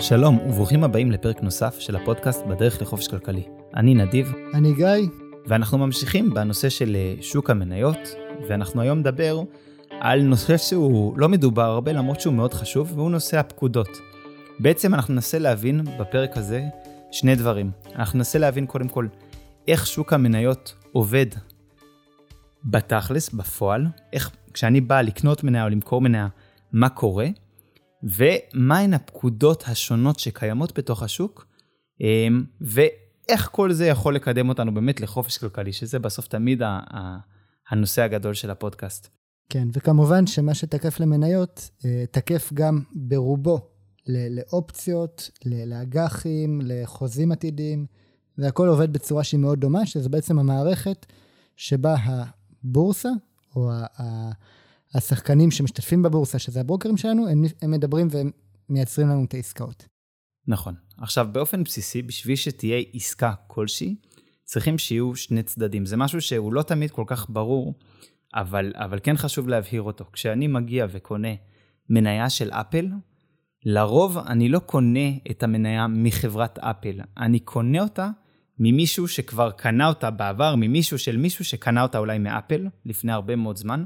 שלום וברוכים הבאים לפרק נוסף של הפודקאסט בדרך לחופש כלכלי. אני נדיב, אני גיא. ואנחנו ממשיכים בנושא של אה, שוק המניות, ואנחנו היום נדבר על נושא שהוא לא מדובר הרבה למרות שהוא מאוד חשוב, והוא נושא הפקודות. בעצם אנחנו ננסה להבין בפרק הזה שני דברים. אנחנו ננסה להבין קודם כל איך שוק המניות עובד בתכלס, בפועל, איך כשאני בא לקנות מניה או למכור מניה, מה קורה, ומהן הפקודות השונות שקיימות בתוך השוק, אמ, ואיך כל זה יכול לקדם אותנו באמת לחופש כלכלי, שזה בסוף תמיד הנושא הגדול של הפודקאסט. כן, וכמובן שמה שתקף למניות, אה, תקף גם ברובו לאופציות, לאג"חים, לחוזים עתידיים, והכל עובד בצורה שהיא מאוד דומה, שזה בעצם המערכת שבה הבורסה, או השחקנים שמשתתפים בבורסה, שזה הברוקרים שלנו, הם, הם מדברים והם מייצרים לנו את העסקאות. נכון. עכשיו, באופן בסיסי, בשביל שתהיה עסקה כלשהי, צריכים שיהיו שני צדדים. זה משהו שהוא לא תמיד כל כך ברור, אבל, אבל כן חשוב להבהיר אותו. כשאני מגיע וקונה מניה של אפל, לרוב אני לא קונה את המניה מחברת אפל, אני קונה אותה ממישהו שכבר קנה אותה בעבר, ממישהו של מישהו שקנה אותה אולי מאפל לפני הרבה מאוד זמן,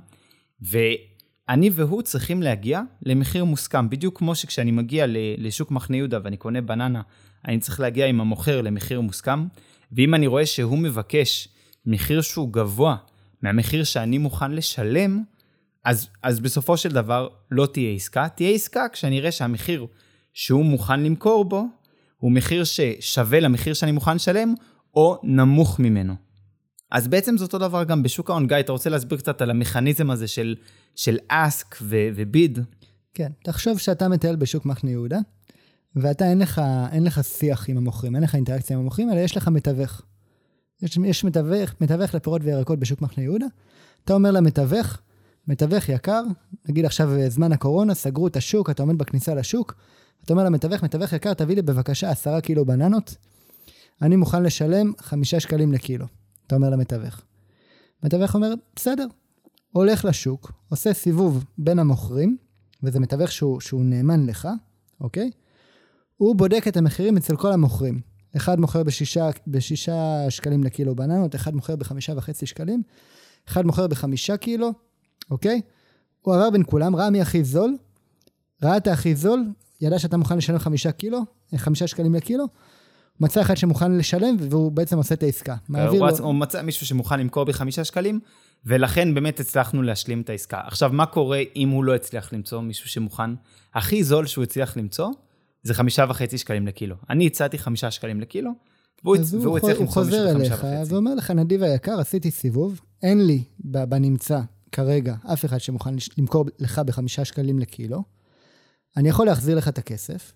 ואני והוא צריכים להגיע למחיר מוסכם, בדיוק כמו שכשאני מגיע לשוק מחנה יהודה ואני קונה בננה, אני צריך להגיע עם המוכר למחיר מוסכם, ואם אני רואה שהוא מבקש מחיר שהוא גבוה מהמחיר שאני מוכן לשלם, אז, אז בסופו של דבר לא תהיה עסקה. תהיה עסקה כשאני אראה שהמחיר שהוא מוכן למכור בו, הוא מחיר ששווה למחיר שאני מוכן לשלם, או נמוך ממנו. אז בעצם זה אותו דבר גם בשוק ההון. גיא, אתה רוצה להסביר קצת על המכניזם הזה של, של אסק וביד? כן, תחשוב שאתה מטייל בשוק מחנה יהודה, ואתה אין לך, אין לך שיח עם המוכרים, אין לך אינטראקציה עם המוכרים, אלא יש לך מתווך. יש, יש מתווך, מתווך לפירות וירקות בשוק מחנה יהודה, אתה אומר למתווך, מתווך יקר, נגיד עכשיו זמן הקורונה, סגרו את השוק, אתה עומד בכניסה לשוק, אתה אומר למתווך, מתווך יקר, תביא לי בבקשה עשרה קילו בננות, אני מוכן לשלם חמישה שקלים לקילו. אתה אומר למתווך. מתווך אומר, בסדר. הולך לשוק, עושה סיבוב בין המוכרים, וזה מתווך שהוא, שהוא נאמן לך, אוקיי? הוא בודק את המחירים אצל כל המוכרים. אחד מוכר בשישה, בשישה שקלים לקילו בננות, אחד מוכר בחמישה וחצי שקלים, אחד מוכר בחמישה קילו, אוקיי? הוא עבר בין כולם, ראה מי הכי זול, ראה את הכי זול, ידע שאתה מוכן לשלם חמישה קילו, חמישה שקלים לקילו, מצא אחד שמוכן לשלם, והוא בעצם עושה את העסקה. הוא, לו... הוא מצא מישהו שמוכן למכור בחמישה שקלים, ולכן באמת הצלחנו להשלים את העסקה. עכשיו, מה קורה אם הוא לא הצליח למצוא מישהו שמוכן? הכי זול שהוא הצליח למצוא, זה חמישה וחצי שקלים לקילו. אני הצעתי חמישה שקלים לקילו, והוא, והוא הצליח למצוא מישהו בחמישה וחצי. הוא חוזר אליך ואומר לך, נדיב היקר, עשיתי סיבוב, אין לי בנמצא כרגע אף אחד שמוכן למכור לך בחמישה שקלים לקילו. אני יכול להחזיר לך את הכסף,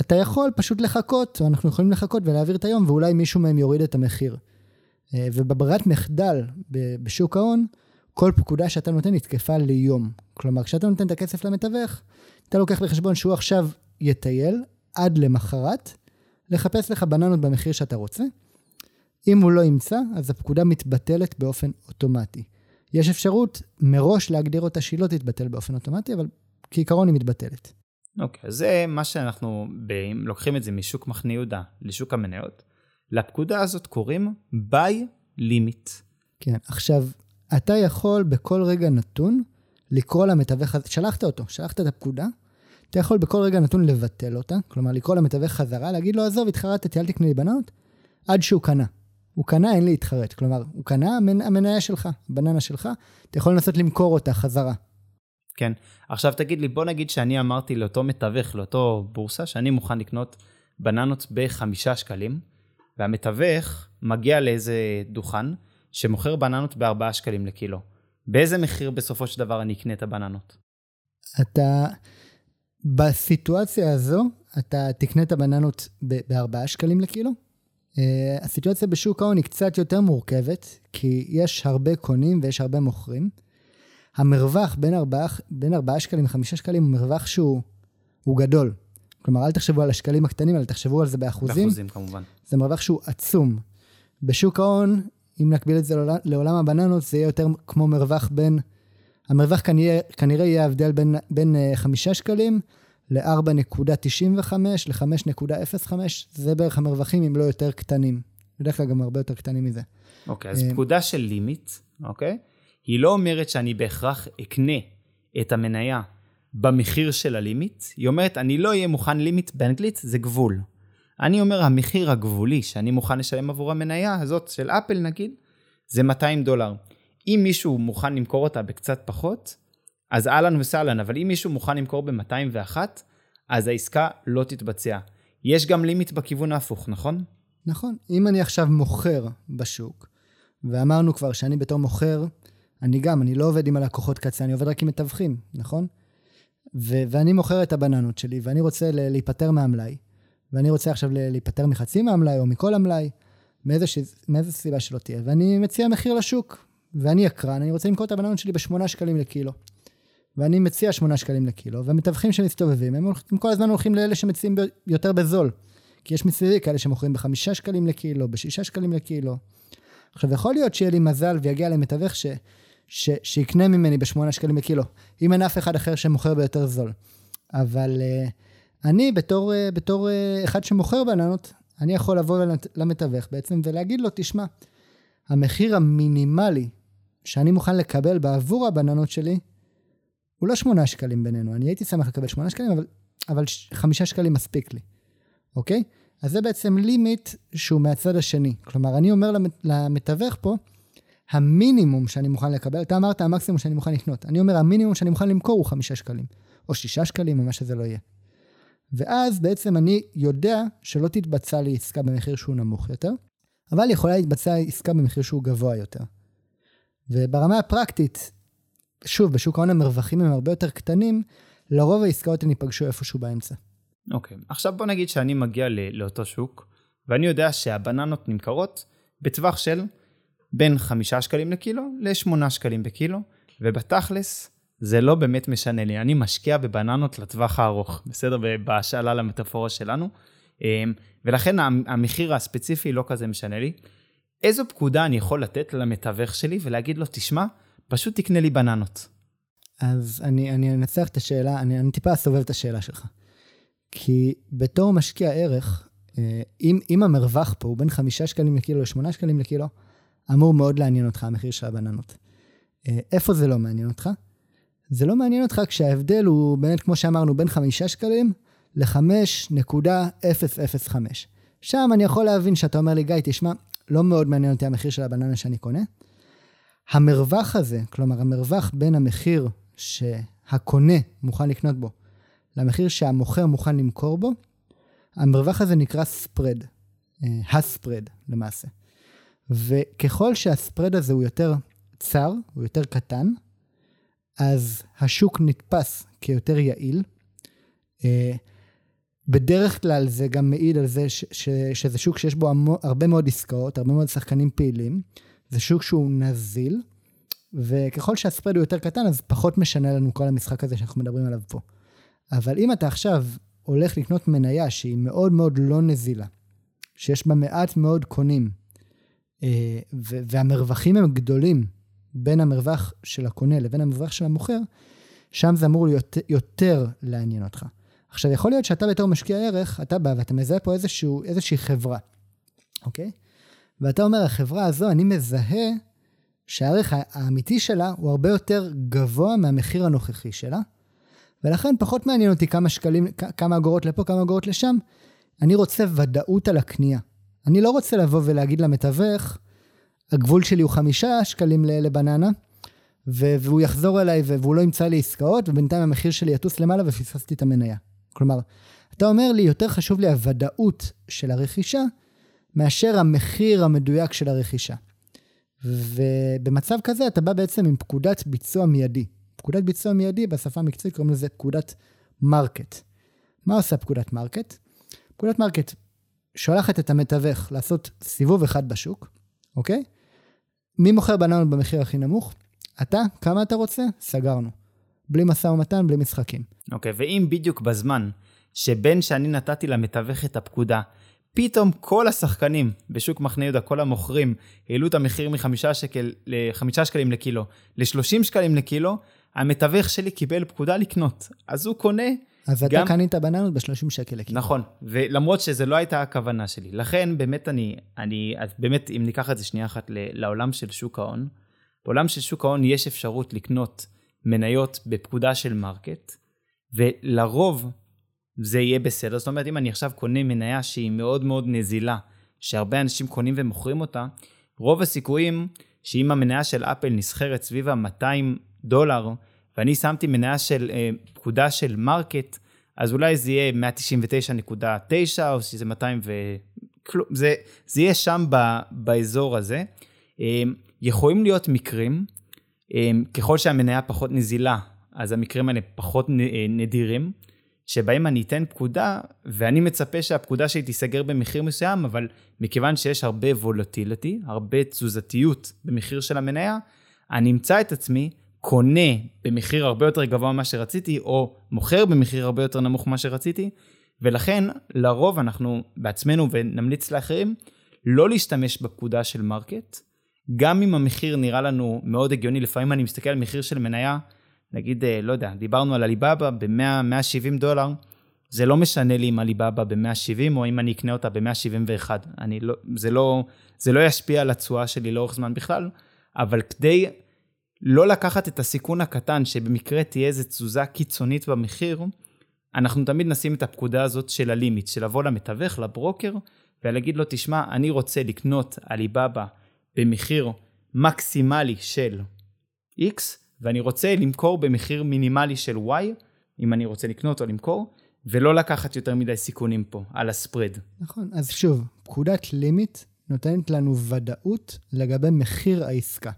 אתה יכול פשוט לחכות, או אנחנו יכולים לחכות ולהעביר את היום, ואולי מישהו מהם יוריד את המחיר. אה, ובברירת מחדל בשוק ההון, כל פקודה שאתה נותן היא תקפה ליום. כלומר, כשאתה נותן את הכסף למתווך, אתה לוקח בחשבון שהוא עכשיו יטייל עד למחרת, לחפש לך בננות במחיר שאתה רוצה. אם הוא לא ימצא, אז הפקודה מתבטלת באופן אוטומטי. יש אפשרות מראש להגדיר אותה שהיא לא תתבטל באופן אוטומטי, אבל כעיקרון היא מתבטלת. אוקיי, okay, זה מה שאנחנו באים, לוקחים את זה משוק מחנה יהודה לשוק המניות. לפקודה הזאת קוראים buy limit. כן, עכשיו, אתה יכול בכל רגע נתון לקרוא למתווך שלחת אותו, שלחת את הפקודה, אתה יכול בכל רגע נתון לבטל אותה, כלומר לקרוא למתווך חזרה, להגיד לו, עזוב, התחרטתי, אל תקנה לי בנות, עד שהוא קנה. הוא קנה, אין להתחרט. כלומר, הוא קנה, המניה שלך, בננה שלך, אתה יכול לנסות למכור אותה חזרה. כן. עכשיו תגיד לי, בוא נגיד שאני אמרתי לאותו מתווך, לאותו בורסה, שאני מוכן לקנות בננות בחמישה שקלים, והמתווך מגיע לאיזה דוכן שמוכר בננות בארבעה שקלים לקילו. באיזה מחיר בסופו של דבר אני אקנה את הבננות? אתה, בסיטואציה הזו, אתה תקנה את הבננות בארבעה שקלים לקילו. Uh, הסיטואציה בשוק ההון היא קצת יותר מורכבת, כי יש הרבה קונים ויש הרבה מוכרים. המרווח בין 4, בין 4 שקלים ל-5 שקלים הוא מרווח שהוא הוא גדול. כלומר, אל תחשבו על השקלים הקטנים, אלא תחשבו על זה באחוזים. באחוזים, כמובן. זה מרווח שהוא עצום. בשוק ההון, אם נקביל את זה לעולם, לעולם הבננות, זה יהיה יותר כמו מרווח בין... המרווח כנראה, כנראה יהיה ההבדל בין, בין 5 שקלים ל-4.95 ל-5.05, זה בערך המרווחים, אם לא יותר קטנים. בדרך כלל גם הרבה יותר קטנים מזה. אוקיי, אז אה, פקודה של לימיט, אוקיי? היא לא אומרת שאני בהכרח אקנה את המניה במחיר של הלימיט, היא אומרת, אני לא אהיה מוכן לימיט, באנגלית זה גבול. אני אומר, המחיר הגבולי שאני מוכן לשלם עבור המניה הזאת של אפל נגיד, זה 200 דולר. אם מישהו מוכן למכור אותה בקצת פחות, אז אהלן וסהלן, אבל אם מישהו מוכן למכור ב-201, אז העסקה לא תתבצע. יש גם לימיט בכיוון ההפוך, נכון? נכון. אם אני עכשיו מוכר בשוק, ואמרנו כבר שאני בתור מוכר, אני גם, אני לא עובד עם הלקוחות קצה, אני עובד רק עם מתווכים, נכון? ו- ואני מוכר את הבננות שלי, ואני רוצה להיפטר מהמלאי, ואני רוצה עכשיו להיפטר מחצי מהמלאי או מכל המלאי, מאיזה, ש- מאיזה סיבה שלא תהיה, ואני מציע מחיר לשוק, ואני יקרן, אני רוצה למכור את הבננות שלי בשמונה שקלים לקילו. ואני מציע שמונה שקלים לקילו, והמתווכים שמסתובבים, הם, הם כל הזמן הולכים לאלה שמציעים ב- יותר בזול. כי יש מסביבי כאלה שמוכרים בחמישה שקלים לקילו, בשישה שקלים לקילו. עכשיו, יכול להיות שיהיה לי מזל ויגיע למתווך ש, ש, שיקנה ממני בשמונה שקלים לקילו, אם אין אף אחד אחר שמוכר ביותר זול. אבל uh, אני, בתור, uh, בתור uh, אחד שמוכר בננות, אני יכול לבוא למת- למתווך בעצם ולהגיד לו, תשמע, המחיר המינימלי שאני מוכן לקבל בעבור הבננות שלי, הוא לא שמונה שקלים בינינו. אני הייתי שמח לקבל שמונה שקלים, אבל, אבל חמישה שקלים מספיק לי, אוקיי? אז זה בעצם לימיט שהוא מהצד השני. כלומר, אני אומר למת- למתווך פה, המינימום שאני מוכן לקבל, אתה אמרת המקסימום שאני מוכן לקנות. אני אומר, המינימום שאני מוכן למכור הוא חמישה שקלים, או שישה שקלים, או מה שזה לא יהיה. ואז בעצם אני יודע שלא תתבצע לי עסקה במחיר שהוא נמוך יותר, אבל יכולה להתבצע עסקה במחיר שהוא גבוה יותר. וברמה הפרקטית, שוב, בשוק ההון המרווחים הם הרבה יותר קטנים, לרוב העסקאות הן ייפגשו איפשהו באמצע. אוקיי, עכשיו בוא נגיד שאני מגיע לאותו שוק, ואני יודע שהבננות נמכרות בטווח של בין 5 שקלים לקילו ל-8 שקלים בקילו, ובתכלס זה לא באמת משנה לי, אני משקיע בבננות לטווח הארוך, בסדר? בהשאלה למטאפורה שלנו, אמ, ולכן המ- המחיר הספציפי לא כזה משנה לי. איזו פקודה אני יכול לתת למתווך שלי ולהגיד לו, תשמע, פשוט תקנה לי בננות. אז אני, אני אנצח את השאלה, אני, אני טיפה אסובב את השאלה שלך. כי בתור משקיע ערך, אה, אם, אם המרווח פה הוא בין חמישה שקלים לקילו לשמונה שקלים לקילו, אמור מאוד לעניין אותך המחיר של הבננות. אה, איפה זה לא מעניין אותך? זה לא מעניין אותך כשההבדל הוא באמת, כמו שאמרנו, בין חמישה שקלים ל-5.005. שם אני יכול להבין שאתה אומר לי, גיא, תשמע, לא מאוד מעניין אותי המחיר של הבננה שאני קונה. המרווח הזה, כלומר המרווח בין המחיר שהקונה מוכן לקנות בו למחיר שהמוכר מוכן למכור בו, המרווח הזה נקרא ספרד, הספרד למעשה. וככל שהספרד הזה הוא יותר צר, הוא יותר קטן, אז השוק נתפס כיותר יעיל. אה, בדרך כלל זה גם מעיד על זה ש- ש- שזה שוק שיש בו המו- הרבה מאוד עסקאות, הרבה מאוד שחקנים פעילים. זה שוק שהוא נזיל, וככל שהספרד הוא יותר קטן, אז פחות משנה לנו כל המשחק הזה שאנחנו מדברים עליו פה. אבל אם אתה עכשיו הולך לקנות מניה שהיא מאוד מאוד לא נזילה, שיש בה מעט מאוד קונים, והמרווחים הם גדולים בין המרווח של הקונה לבין המרווח של המוכר, שם זה אמור להיות יותר לעניין אותך. עכשיו, יכול להיות שאתה בתור משקיע ערך, אתה בא ואתה מזהה פה איזשהו, איזושהי חברה, אוקיי? ואתה אומר, החברה הזו, אני מזהה שהערך האמיתי שלה הוא הרבה יותר גבוה מהמחיר הנוכחי שלה, ולכן פחות מעניין אותי כמה שקלים, כמה אגורות לפה, כמה אגורות לשם. אני רוצה ודאות על הקנייה. אני לא רוצה לבוא ולהגיד למתווך, הגבול שלי הוא חמישה שקלים לבננה, והוא יחזור אליי והוא לא ימצא לי עסקאות, ובינתיים המחיר שלי יטוס למעלה ופספסתי את המניה. כלומר, אתה אומר לי, יותר חשוב לי הוודאות של הרכישה, מאשר המחיר המדויק של הרכישה. ובמצב כזה אתה בא בעצם עם פקודת ביצוע מיידי. פקודת ביצוע מיידי, בשפה המקצועית קוראים לזה פקודת market. מה עושה פקודת market? פקודת market שולחת את המתווך לעשות סיבוב אחד בשוק, אוקיי? מי מוכר בננות במחיר הכי נמוך? אתה, כמה אתה רוצה? סגרנו. בלי משא ומתן, בלי משחקים. אוקיי, ואם בדיוק בזמן שבין שאני נתתי למתווך את הפקודה, פתאום כל השחקנים בשוק מחנה יהודה, כל המוכרים, העלו את המחיר מחמישה שקל, לחמישה שקלים לקילו, ל-30 שקלים לקילו, המתווך שלי קיבל פקודה לקנות. אז הוא קונה אז גם- אתה קנית בננות ב-30 שקל לקילו. נכון, ולמרות שזה לא הייתה הכוונה שלי. לכן באמת אני, אני, אז באמת אם ניקח את זה שנייה אחת לעולם של שוק ההון, בעולם של שוק ההון יש אפשרות לקנות מניות בפקודה של market, ולרוב זה יהיה בסדר. זאת אומרת, אם אני עכשיו קונה מניה שהיא מאוד מאוד נזילה, שהרבה אנשים קונים ומוכרים אותה, רוב הסיכויים שאם המניה של אפל נסחרת סביב ה-200 דולר, ואני שמתי מניה של אה, פקודה של market, אז אולי זה יהיה 199.9 או שזה 200 ו... כלום, זה, זה יהיה שם ב, באזור הזה. אה, יכולים להיות מקרים, אה, ככל שהמניה פחות נזילה, אז המקרים האלה פחות אה, נדירים, שבהם אני אתן פקודה, ואני מצפה שהפקודה שלי תיסגר במחיר מסוים, אבל מכיוון שיש הרבה וולטיליטי, הרבה תזוזתיות במחיר של המניה, אני אמצא את עצמי קונה במחיר הרבה יותר גבוה ממה שרציתי, או מוכר במחיר הרבה יותר נמוך ממה שרציתי, ולכן לרוב אנחנו בעצמנו ונמליץ לאחרים לא להשתמש בפקודה של market, גם אם המחיר נראה לנו מאוד הגיוני, לפעמים אני מסתכל על מחיר של מניה, נגיד, אה, לא יודע, דיברנו על עליבאבא ב-100-170 דולר, זה לא משנה לי אם עליבאבא ב-170 או אם אני אקנה אותה ב-171. אני לא, זה לא, זה לא ישפיע על התשואה שלי לאורך זמן בכלל, אבל כדי לא לקחת את הסיכון הקטן שבמקרה תהיה איזו תזוזה קיצונית במחיר, אנחנו תמיד נשים את הפקודה הזאת של הלימיט, של לבוא למתווך, לברוקר, ולהגיד לו, תשמע, אני רוצה לקנות עליבאבא במחיר מקסימלי של X, ואני רוצה למכור במחיר מינימלי של Y, אם אני רוצה לקנות או למכור, ולא לקחת יותר מדי סיכונים פה, על הספרד. נכון, אז שוב, פקודת לימיט נותנת לנו ודאות לגבי מחיר העסקה.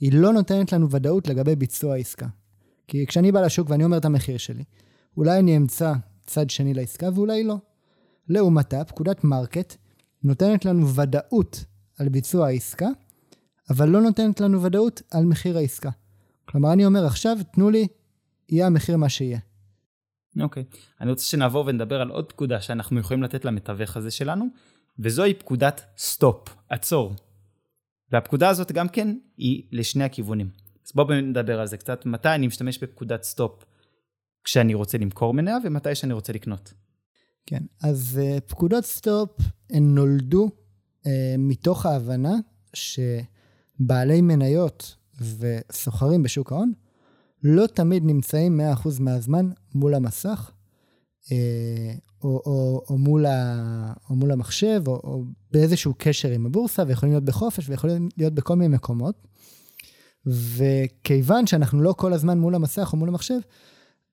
היא לא נותנת לנו ודאות לגבי ביצוע העסקה. כי כשאני בא לשוק ואני אומר את המחיר שלי, אולי אני אמצא צד שני לעסקה ואולי לא. לעומתה, פקודת market נותנת לנו ודאות על ביצוע העסקה, אבל לא נותנת לנו ודאות על מחיר העסקה. כלומר, אני אומר עכשיו, תנו לי, יהיה המחיר מה שיהיה. אוקיי. אני רוצה שנעבור ונדבר על עוד פקודה שאנחנו יכולים לתת למתווך הזה שלנו, וזוהי פקודת stop, עצור. והפקודה הזאת גם כן היא לשני הכיוונים. אז בואו נדבר על זה קצת, מתי אני משתמש בפקודת stop כשאני רוצה למכור מניה ומתי שאני רוצה לקנות. כן, אז אה, פקודות stop הן נולדו אה, מתוך ההבנה שבעלי מניות וסוחרים בשוק ההון לא תמיד נמצאים 100% מהזמן מול המסך, או, או, או, מול ה, או מול המחשב, או, או באיזשהו קשר עם הבורסה, ויכולים להיות בחופש, ויכולים להיות בכל מיני מקומות. וכיוון שאנחנו לא כל הזמן מול המסך או מול המחשב,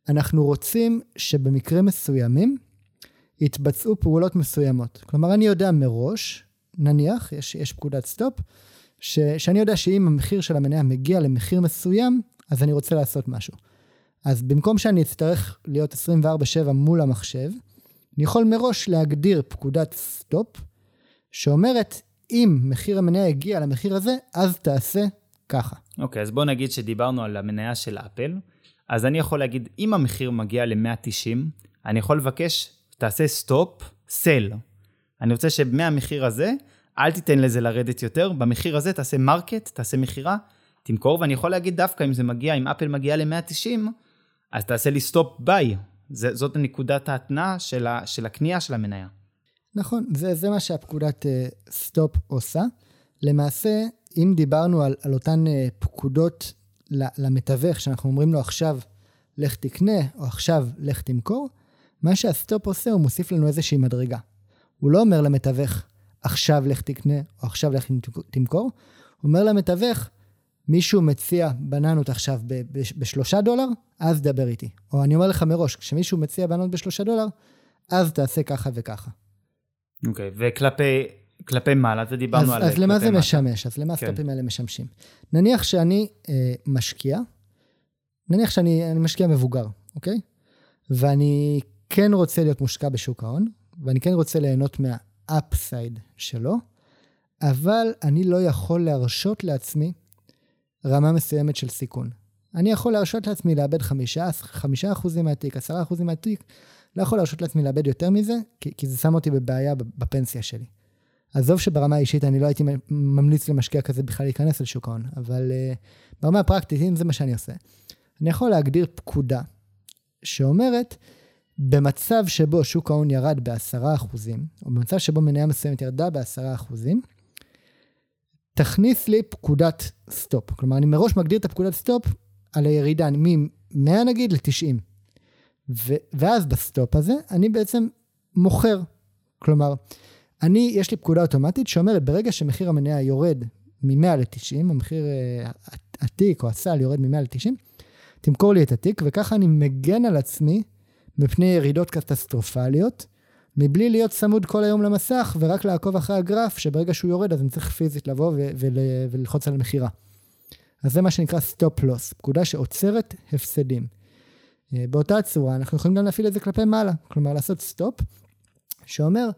אנחנו רוצים שבמקרים מסוימים יתבצעו פעולות מסוימות. כלומר, אני יודע מראש, נניח, יש, יש פקודת סטופ, ש, שאני יודע שאם המחיר של המניה מגיע למחיר מסוים, אז אני רוצה לעשות משהו. אז במקום שאני אצטרך להיות 24/7 מול המחשב, אני יכול מראש להגדיר פקודת stop, שאומרת, אם מחיר המניה הגיע למחיר הזה, אז תעשה ככה. אוקיי, אז בואו נגיד שדיברנו על המניה של אפל, אז אני יכול להגיד, אם המחיר מגיע ל-190, אני יכול לבקש, תעשה stop, sell. אני רוצה שמהמחיר הזה, אל תיתן לזה לרדת יותר, במחיר הזה תעשה market, תעשה מכירה, תמכור, ואני יכול להגיד דווקא אם זה מגיע, אם אפל מגיע ל-190, אז תעשה לי stop buy. זאת נקודת ההתנעה של, של הקנייה של המניה. נכון, זה, זה מה שהפקודת אה, stop עושה. למעשה, אם דיברנו על, על אותן אה, פקודות למתווך, שאנחנו אומרים לו עכשיו, לך תקנה, או עכשיו, לך תמכור, מה שה stop עושה, הוא מוסיף לנו איזושהי מדרגה. הוא לא אומר למתווך, עכשיו לך תקנה, או עכשיו לך תמכור, הוא אומר למתווך, מישהו מציע בננות עכשיו בשלושה דולר, אז דבר איתי. או אני אומר לך מראש, כשמישהו מציע בננות בשלושה דולר, אז תעשה ככה וככה. אוקיי, אוקיי, וכלפי כלפי מעלה, זה דיברנו אז, על... אז למה זה מעלה. משמש? אז למה כן. הסטופים האלה משמשים? נניח שאני אה, משקיע, נניח שאני משקיע מבוגר, אוקיי? ואני כן רוצה להיות מושקע בשוק ההון, ואני כן רוצה ליהנות מה upside שלו, אבל אני לא יכול להרשות לעצמי רמה מסוימת של סיכון. אני יכול להרשות לעצמי לאבד חמישה, חמישה אחוזים מהתיק, עשרה אחוזים מהתיק, לא יכול להרשות לעצמי לאבד יותר מזה, כי, כי זה שם אותי בבעיה בפנסיה שלי. עזוב שברמה האישית אני לא הייתי ממליץ למשקיע כזה בכלל להיכנס לשוק ההון, אבל uh, ברמה הפרקטית, אם זה מה שאני עושה, אני יכול להגדיר פקודה שאומרת במצב שבו שוק ההון ירד ב-10%, או במצב שבו מניה מסוימת ירדה ב-10%, תכניס לי פקודת stop. כלומר, אני מראש מגדיר את הפקודת stop על הירידה מ-100 נגיד ל-90. ו- ואז ב stop הזה אני בעצם מוכר. כלומר, אני, יש לי פקודה אוטומטית שאומרת, ברגע שמחיר המניה יורד מ-100 ל-90, המחיר אה, התיק או הסל יורד מ-100 ל-90, תמכור לי את התיק, וככה אני מגן על עצמי מפני ירידות קטסטרופליות, מבלי להיות צמוד כל היום למסך ורק לעקוב אחרי הגרף, שברגע שהוא יורד אז אני צריך פיזית לבוא וללחוץ על המכירה. אז זה מה שנקרא stop loss, פקודה שעוצרת הפסדים. אה, באותה צורה אנחנו יכולים גם להפעיל את זה כלפי מעלה, כלומר לעשות stop, שאומר,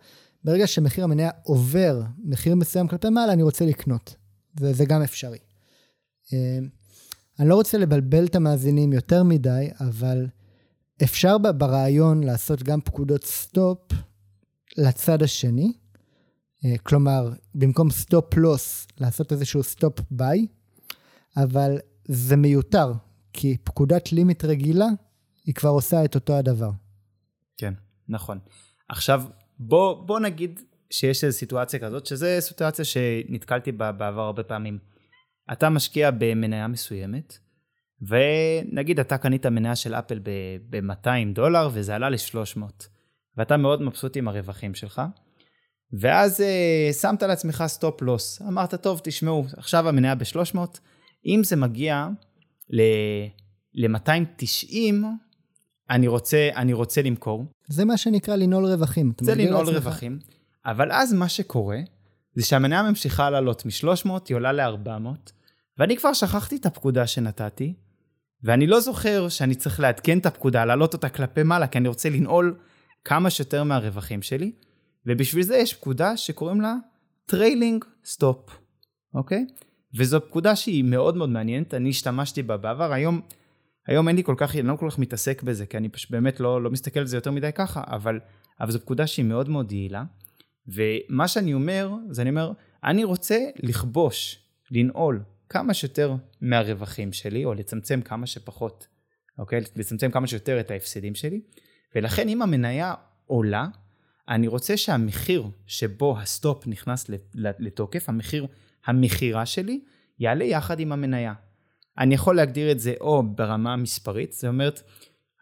ברגע שמחיר המניה עובר מחיר מסוים כלפי מעלה, אני רוצה לקנות. וזה גם אפשרי. אה, אני לא רוצה לבלבל את המאזינים יותר מדי, אבל אפשר ברעיון לעשות גם פקודות stop לצד השני. אה, כלומר, במקום stop loss, לעשות איזשהו stop buy, אבל זה מיותר, כי פקודת limit רגילה, היא כבר עושה את אותו הדבר. כן, נכון. עכשיו, בוא, בוא נגיד שיש איזו סיטואציה כזאת, שזו סיטואציה שנתקלתי בה בעבר הרבה פעמים. אתה משקיע במניה מסוימת, ונגיד אתה קנית מניה של אפל ב-200 דולר וזה עלה ל-300, ואתה מאוד מבסוט עם הרווחים שלך, ואז uh, שמת לעצמך סטופ לוס. אמרת, טוב, תשמעו, עכשיו המניה ב-300, אם זה מגיע ל-290, אני רוצה, אני רוצה למכור. זה מה שנקרא לנעול רווחים. זה לנעול רווחים, אבל אז מה שקורה, זה שהמניה ממשיכה לעלות מ-300, היא עולה ל-400, ואני כבר שכחתי את הפקודה שנתתי, ואני לא זוכר שאני צריך לעדכן את הפקודה, להעלות אותה כלפי מעלה, כי אני רוצה לנעול כמה שיותר מהרווחים שלי, ובשביל זה יש פקודה שקוראים לה trailing stop, אוקיי? וזו פקודה שהיא מאוד מאוד מעניינת, אני השתמשתי בה בעבר, היום, היום אין לי כל כך, אני לא כל כך מתעסק בזה, כי אני פשוט באמת לא, לא מסתכל על זה יותר מדי ככה, אבל, אבל זו פקודה שהיא מאוד מאוד יעילה, ומה שאני אומר, זה אני אומר, אני רוצה לכבוש, לנעול כמה שיותר מהרווחים שלי, או לצמצם כמה שפחות, אוקיי? לצמצם כמה שיותר את ההפסדים שלי, ולכן אם המניה עולה, אני רוצה שהמחיר שבו ה stop נכנס לתוקף, המחיר המכירה שלי, יעלה יחד עם המניה. אני יכול להגדיר את זה או ברמה מספרית, זאת אומרת,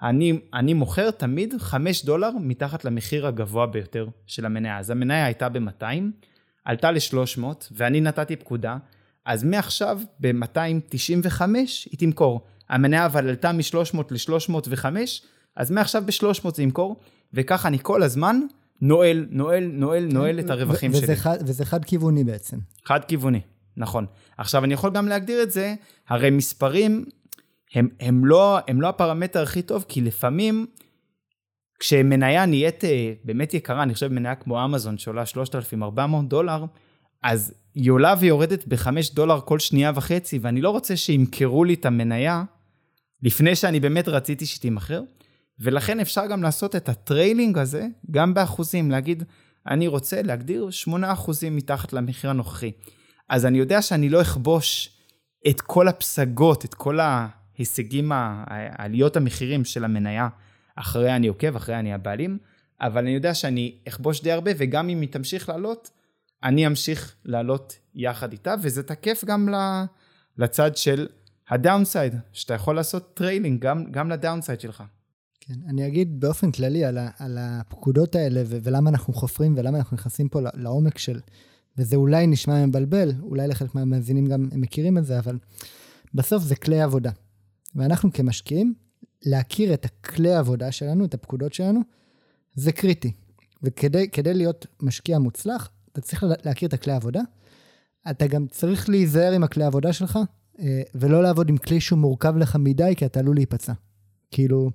אני, אני מוכר תמיד 5 דולר מתחת למחיר הגבוה ביותר של המניה. אז המניה הייתה ב-200, עלתה ל-300, ואני נתתי פקודה, אז מעכשיו ב-295 היא תמכור. המניה אבל עלתה מ-300 ל-305, אז מעכשיו ב-300 זה ימכור, וככה אני כל הזמן נועל, נועל, נועל, נועל את הרווחים וזה שלי. חד, וזה חד-כיווני בעצם. חד-כיווני, נכון. עכשיו, אני יכול גם להגדיר את זה, הרי מספרים הם, הם, לא, הם לא הפרמטר הכי טוב, כי לפעמים כשמניה נהיית אה, באמת יקרה, אני חושב מניה כמו אמזון שעולה 3,400 דולר, אז היא עולה ויורדת ב-5 דולר כל שנייה וחצי, ואני לא רוצה שימכרו לי את המניה לפני שאני באמת רציתי שתימכר, ולכן אפשר גם לעשות את ה trailing הזה גם באחוזים, להגיד, אני רוצה להגדיר 8% מתחת למחיר הנוכחי. אז אני יודע שאני לא אכבוש את כל הפסגות, את כל ההישגים, העליות המחירים של המניה, אחריה אני עוקב, אחריה אני הבעלים, אבל אני יודע שאני אכבוש די הרבה, וגם אם היא תמשיך לעלות, אני אמשיך לעלות יחד איתה, וזה תקף גם לצד של ה downside, שאתה יכול לעשות trailing גם, גם ל downside שלך. כן, אני אגיד באופן כללי על, ה, על הפקודות האלה ו- ולמה אנחנו חופרים ולמה אנחנו נכנסים פה לעומק של, וזה אולי נשמע מבלבל, אולי לחלק מהמאזינים גם מכירים את זה, אבל בסוף זה כלי עבודה. ואנחנו כמשקיעים, להכיר את הכלי העבודה שלנו, את הפקודות שלנו, זה קריטי. וכדי להיות משקיע מוצלח, אתה צריך להכיר את הכלי העבודה. אתה גם צריך להיזהר עם הכלי העבודה שלך, אה, ולא לעבוד עם כלי שהוא מורכב לך מדי, כי אתה עלול להיפצע. כאילו,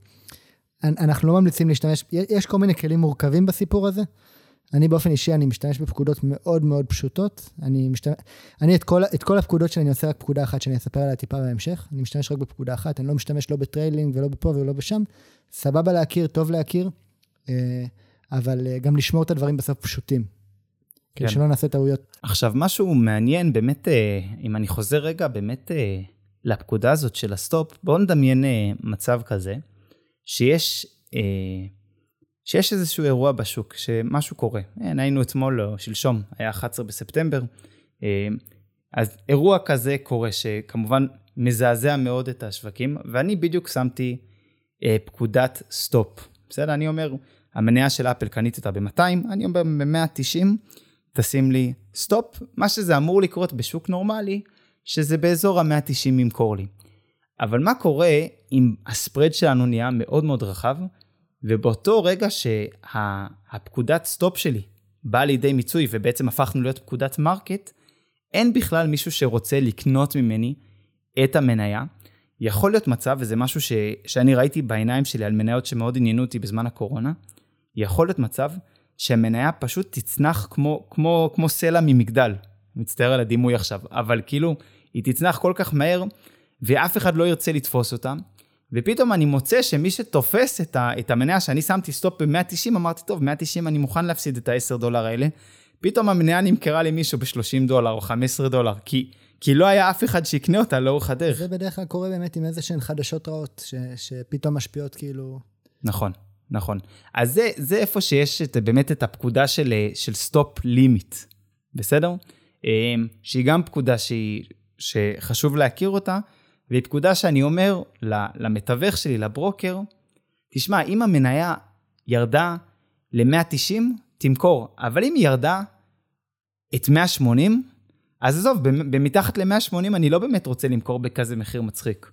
אנחנו לא ממליצים להשתמש, יש כל מיני כלים מורכבים בסיפור הזה. אני באופן אישי, אני משתמש בפקודות מאוד מאוד פשוטות. אני משתמש, אני את כל, את כל הפקודות שלי, אני עושה רק פקודה אחת שאני אספר עליה טיפה בהמשך. אני משתמש רק בפקודה אחת, אני לא משתמש לא ב trailing ולא בפה ולא בשם. סבבה להכיר, טוב להכיר, אה, אבל אה, גם לשמור את הדברים בסוף פשוטים. כן. כדי שלא נעשה טעויות. עכשיו, משהו מעניין, באמת, אה, אם אני חוזר רגע, באמת, לפקודה הזאת של ה stop, בואו נדמיין מצב כזה, שיש שיש איזשהו אירוע בשוק, שמשהו קורה. אין, היינו אתמול או שלשום, היה 11 בספטמבר, אה, אז אירוע כזה קורה, שכמובן מזעזע מאוד את השווקים, ואני בדיוק שמתי אה, פקודת stop. בסדר? אני אומר, המניה של אפל קניתי אותה ב-200, אני אומר ב-190, תשים לי stop, מה שזה אמור לקרות בשוק נורמלי, שזה באזור ה-190 ימכור לי. אבל מה קורה אם ה spread שלנו נהיה מאוד מאוד רחב, ובאותו רגע שהפקודת stop שלי באה לידי מיצוי ובעצם הפכנו להיות פקודת market, אין בכלל מישהו שרוצה לקנות ממני את המניה. יכול להיות מצב, וזה משהו ש, שאני ראיתי בעיניים שלי על מניות שמאוד עניינו אותי בזמן הקורונה, יכול להיות מצב שהמניה פשוט תצנח כמו, כמו, כמו סלע ממגדל. מצטער על הדימוי עכשיו, אבל כאילו, היא תצנח כל כך מהר, ואף אחד לא ירצה לתפוס אותה, ופתאום אני מוצא שמי שתופס את, ה, את המניה שאני שמתי stop ב-190, אמרתי, טוב, 190 אני מוכן להפסיד את ה-10 דולר האלה. פתאום המניה נמכרה למישהו ב-30 דולר או 15 דולר, כי, כי לא היה אף אחד שיקנה אותה לאורך הדרך. זה בדרך כלל קורה באמת עם איזה שהן חדשות רעות, ש, שפתאום משפיעות כאילו... נכון, נכון. אז זה, זה איפה שיש את, באמת את הפקודה של, של stop limit, בסדר? אמ, שהיא גם פקודה שהיא, שחשוב להכיר אותה, והיא פקודה שאני אומר למתווך שלי, לברוקר, תשמע, אם המניה ירדה ל-190, תמכור, אבל אם היא ירדה את 180, אז עזוב, במתחת ל-180 אני לא באמת רוצה למכור בכזה מחיר מצחיק.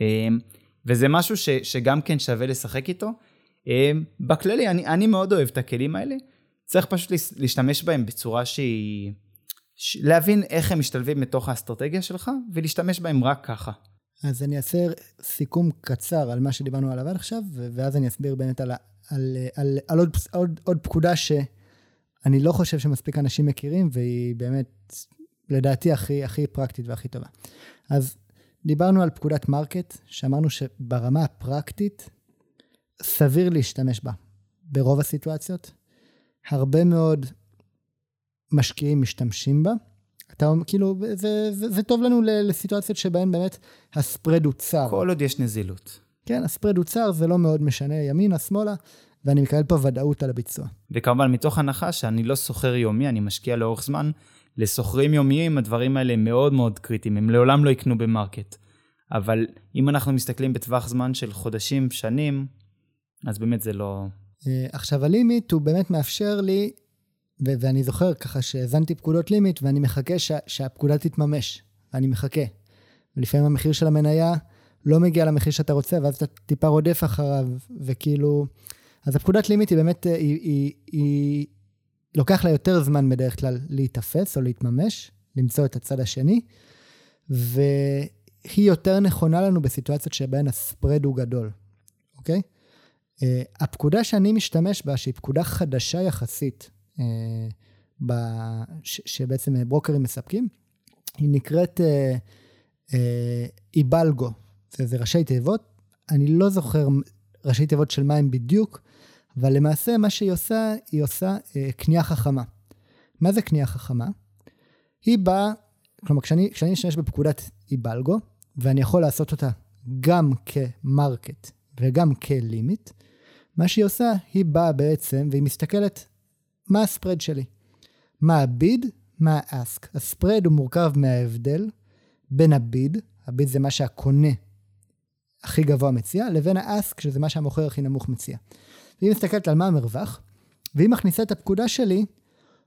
אמ, וזה משהו ש, שגם כן שווה לשחק איתו. אמ, בכללי, אני, אני מאוד אוהב את הכלים האלה, צריך פשוט להשתמש בהם בצורה שהיא... להבין איך הם משתלבים בתוך האסטרטגיה שלך, ולהשתמש בהם רק ככה. אז אני אעשה סיכום קצר על מה שדיברנו עליו עד עכשיו, ואז אני אסביר באמת על, על, על, על עוד, עוד, עוד פקודה שאני לא חושב שמספיק אנשים מכירים, והיא באמת, לדעתי, הכי, הכי פרקטית והכי טובה. אז דיברנו על פקודת market, שאמרנו שברמה הפרקטית, סביר להשתמש בה ברוב הסיטואציות. הרבה מאוד משקיעים משתמשים בה. אתה כאילו, זה, זה, זה טוב לנו לסיטואציות שבהן באמת הספרד הוא צר. כל עוד יש נזילות. כן, הספרד הוא צר, זה לא מאוד משנה ימינה, שמאלה, ואני מקבל פה ודאות על הביצוע. וכמובן, מתוך הנחה שאני לא סוחר יומי, אני משקיע לאורך זמן, לסוחרים יומיים הדברים האלה מאוד מאוד קריטיים, הם לעולם לא יקנו במרקט. אבל אם אנחנו מסתכלים בטווח זמן של חודשים, שנים, אז באמת זה לא... אה, עכשיו, הלימיט הוא באמת מאפשר לי ו- ואני זוכר ככה שהאזנתי פקודות לימיט, ואני מחכה ש- שהפקודה תתממש. אני מחכה. ולפעמים המחיר של המניה לא מגיע למחיר שאתה רוצה, ואז אתה טיפה רודף אחריו, וכאילו... אז הפקודת לימיט היא באמת, היא, היא, היא, היא לוקח לה יותר זמן בדרך כלל להיתפס או להתממש, למצוא את הצד השני, והיא יותר נכונה לנו בסיטואציות שבהן הספרד הוא גדול, אוקיי? Uh, הפקודה שאני משתמש בה, שהיא פקודה חדשה יחסית, אה, ב, ש, שבעצם אה, ברוקרים מספקים. היא נקראת אה, אה, איבלגו, זה, זה ראשי תיבות. אני לא זוכר ראשי תיבות של מה הם בדיוק, אבל למעשה מה שהיא עושה, היא עושה אה, קנייה חכמה. מה זה קנייה חכמה? היא באה, כלומר, כשאני, כשאני משתמש בפקודת איבלגו, ואני יכול לעשות אותה גם כמרקט וגם כלימיט, מה שהיא עושה, היא באה בעצם, והיא מסתכלת מה הספרד שלי? מה הביד? מה האסק? הספרד הוא מורכב מההבדל בין הביד, הביד זה מה שהקונה הכי גבוה מציע, לבין האסק, שזה מה שהמוכר הכי נמוך מציע. והיא מסתכלת על מה המרווח, והיא מכניסה את הפקודה שלי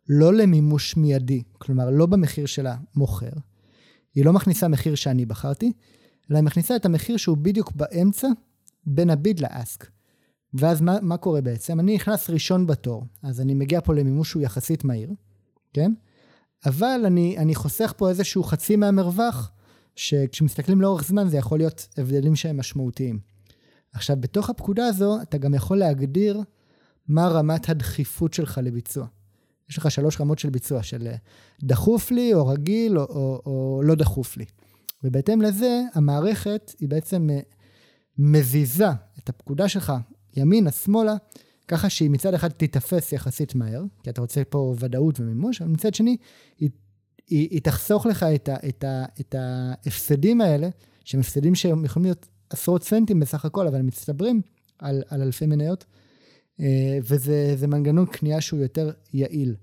לא למימוש מיידי, כלומר לא במחיר של המוכר. היא לא מכניסה מחיר שאני בחרתי, אלא היא מכניסה את המחיר שהוא בדיוק באמצע בין הביד לאסק. ואז מה, מה קורה בעצם? אני נכנס ראשון בתור, אז אני מגיע פה למימוש שהוא יחסית מהיר, כן? אבל אני, אני חוסך פה איזשהו חצי מהמרווח, שכשמסתכלים לאורך זמן זה יכול להיות הבדלים שהם משמעותיים. עכשיו, בתוך הפקודה הזו, אתה גם יכול להגדיר מה רמת הדחיפות שלך לביצוע. יש לך שלוש רמות של ביצוע, של דחוף לי, או רגיל, או, או, או לא דחוף לי. ובהתאם לזה, המערכת היא בעצם מזיזה את הפקודה שלך ימינה, שמאלה, ככה שהיא מצד אחד תיתפס יחסית מהר, כי אתה רוצה פה ודאות ומימוש, אבל מצד שני, היא, היא, היא תחסוך לך את, ה, את, ה, את ההפסדים האלה, שהם הפסדים שהם יכולים להיות עשרות סנטים בסך הכל, אבל הם מצטברים על, על אלפי מניות, אה, וזה מנגנון קנייה שהוא יותר יעיל.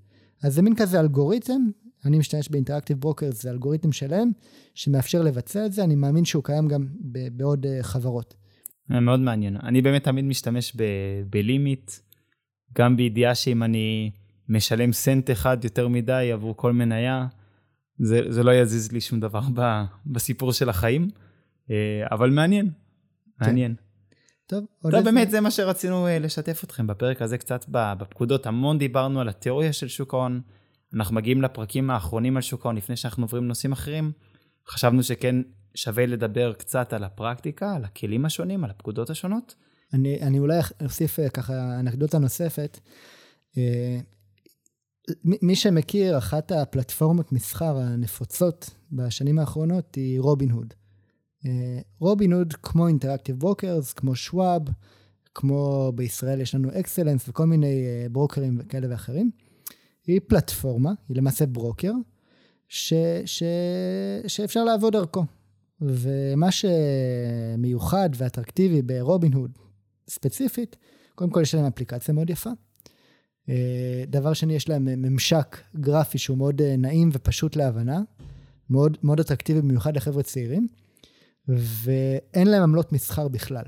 אז זה מין כזה אלגוריתם, אני משתמש באינטראקטיב ברוקר, זה אלגוריתם שלהם, שמאפשר לבצע את זה, אני מאמין שהוא קיים גם בעוד אה, חברות. מאוד מעניין. אני באמת תמיד משתמש בלימיט, גם בידיעה שאם אני משלם סנט אחד יותר מדי עבור כל מניה, זה, זה לא יזיז לי שום דבר ב, בסיפור של החיים, אה, אבל מעניין, כן. מעניין. טוב, עוד טוב, באמת, זה מה שרצינו אה, לשתף אתכם בפרק הזה קצת בפקודות. המון דיברנו על התיאוריה של שוק ההון. אנחנו מגיעים לפרקים האחרונים על שוק ההון לפני שאנחנו עוברים לנושאים אחרים. חשבנו שכן שווה לדבר קצת על הפרקטיקה, על הכלים השונים, על הפקודות השונות. אני, אני אולי אוסיף אה, ככה אנקדוטה נוספת. מי שמכיר, אחת הפלטפורמות מסחר הנפוצות בשנים האחרונות היא רובין הוד. רובין הוד, כמו אינטראקטיב ברוקרס, כמו שוואב, כמו בישראל יש לנו אקסלנס וכל מיני אה, ברוקרים כאלה ואחרים. היא פלטפורמה, היא למעשה ברוקר, ש, ש, שאפשר לעבוד דרכו. ומה שמיוחד ואטרקטיבי ברובין הוד ספציפית, קודם כל יש להם אפליקציה מאוד יפה. אה, דבר שני, יש להם ממשק גרפי שהוא מאוד אה, נעים ופשוט להבנה, מאוד, מאוד אטרקטיבי במיוחד לחבר'ה צעירים, ואין להם עמלות מסחר בכלל.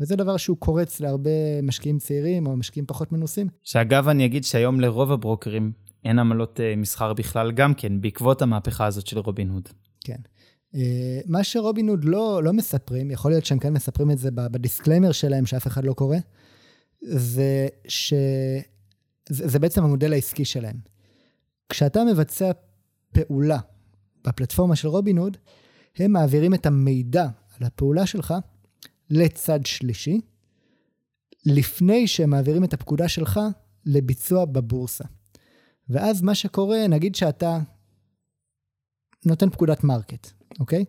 וזה דבר שהוא קורץ להרבה משקיעים צעירים או משקיעים פחות מנוסים. שאגב, אני אגיד שהיום לרוב הברוקרים אין עמלות אה, מסחר בכלל גם כן, בעקבות המהפכה הזאת של רובין הוד. כן. מה שרובין הוד לא, לא מספרים, יכול להיות שהם כן מספרים את זה ב disclaimer שלהם, שאף אחד לא קורא, זה ש... זה, זה בעצם המודל העסקי שלהם. כשאתה מבצע פעולה בפלטפורמה של רובין הוד, הם מעבירים את המידע על הפעולה שלך לצד שלישי, לפני שהם מעבירים את הפקודה שלך לביצוע בבורסה. ואז מה שקורה, נגיד שאתה נותן פקודת market, אוקיי?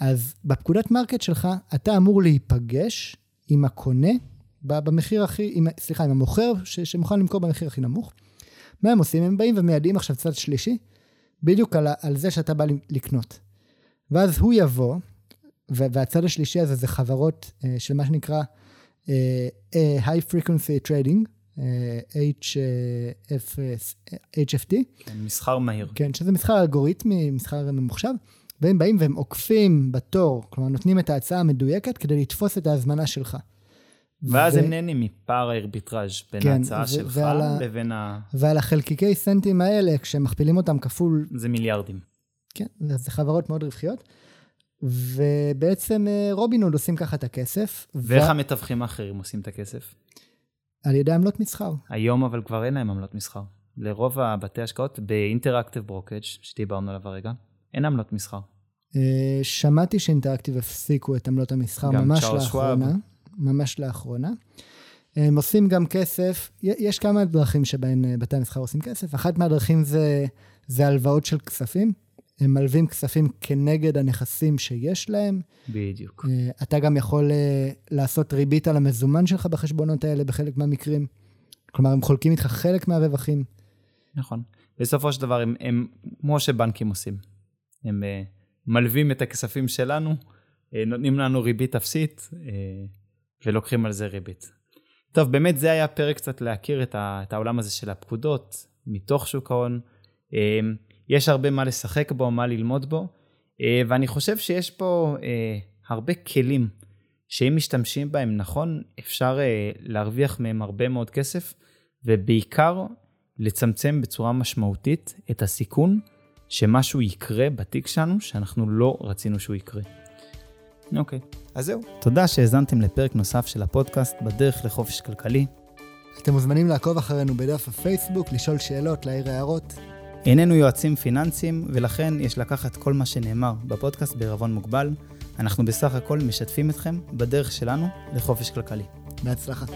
אז בפקודת market שלך, אתה אמור להיפגש עם הקונה במחיר הכי, עם, סליחה, עם המוכר ש, שמוכן למכור במחיר הכי נמוך. מה הם עושים? הם באים ומיידעים עכשיו צד שלישי, בדיוק על, על זה שאתה בא לקנות. ואז הוא יבוא, והצד השלישי הזה זה חברות uh, של מה שנקרא uh, High Frequency Trading, uh, HF, HFT. כן, מסחר מהיר. כן, שזה מסחר אלגוריתמי, מסחר ממוחשב. והם באים והם עוקפים בתור, כלומר נותנים את ההצעה המדויקת כדי לתפוס את ההזמנה שלך. ואז ו... הם נהנים מפער הארביטראז' בין כן, ההצעה ו- שלך ה... לבין ה... ועל החלקיקי סנטים האלה, כשמכפילים אותם כפול... זה מיליארדים. כן, זה חברות מאוד רווחיות. ובעצם אה, רובינוד עושים ככה את הכסף. ואיך ו... המתווכים האחרים עושים את הכסף? על ידי עמלות מסחר. היום אבל כבר אין להם עמלות מסחר. לרוב הבתי השקעות באינטראקטיב ברוקג' שדיברנו עליו הרגע, אין עמלות מסחר. אה, שמעתי שאינטראקטיב הפסיקו את עמלות המסחר ממש לאחרונה. שוואב. ממש לאחרונה. הם עושים גם כסף, יש כמה דרכים שבהן אה, בתי המסחר עושים כסף. אחת מהדרכים זה, זה הלוואות של כספים. הם מלווים כספים כנגד הנכסים שיש להם. בדיוק. אה, אתה גם יכול לעשות ריבית על המזומן שלך בחשבונות האלה בחלק מהמקרים. כלומר, הם חולקים איתך חלק מהרווחים. נכון. בסופו של דבר, הם, הם כמו שבנקים עושים. הם uh, מלווים את הכספים שלנו, uh, נותנים לנו ריבית אפסית, uh, ולוקחים על זה ריבית. טוב, באמת זה היה פרק קצת להכיר את, העולם הזה של הפקודות מתוך שוק ההון. יש הרבה מה לשחק בו, מה ללמוד בו, אה, ואני חושב שיש פה אה, הרבה כלים שאם משתמשים בהם נכון, אפשר אה, להרוויח מהם הרבה מאוד כסף, ובעיקר לצמצם בצורה משמעותית את הסיכון שמשהו יקרה בתיק שלנו שאנחנו לא רצינו שהוא יקרה. אוקיי. Okay. אז זהו. תודה שהאזנתם לפרק נוסף של הפודקאסט בדרך לחופש כלכלי. אתם מוזמנים לעקוב אחרינו בדף הפייסבוק, לשאול שאלות, להעיר הערות. איננו יועצים פיננסיים, ולכן יש לקחת כל מה שנאמר בפודקאסט בערבון מוגבל. אנחנו בסך הכל משתפים אתכם בדרך שלנו לחופש כלכלי. בהצלחה.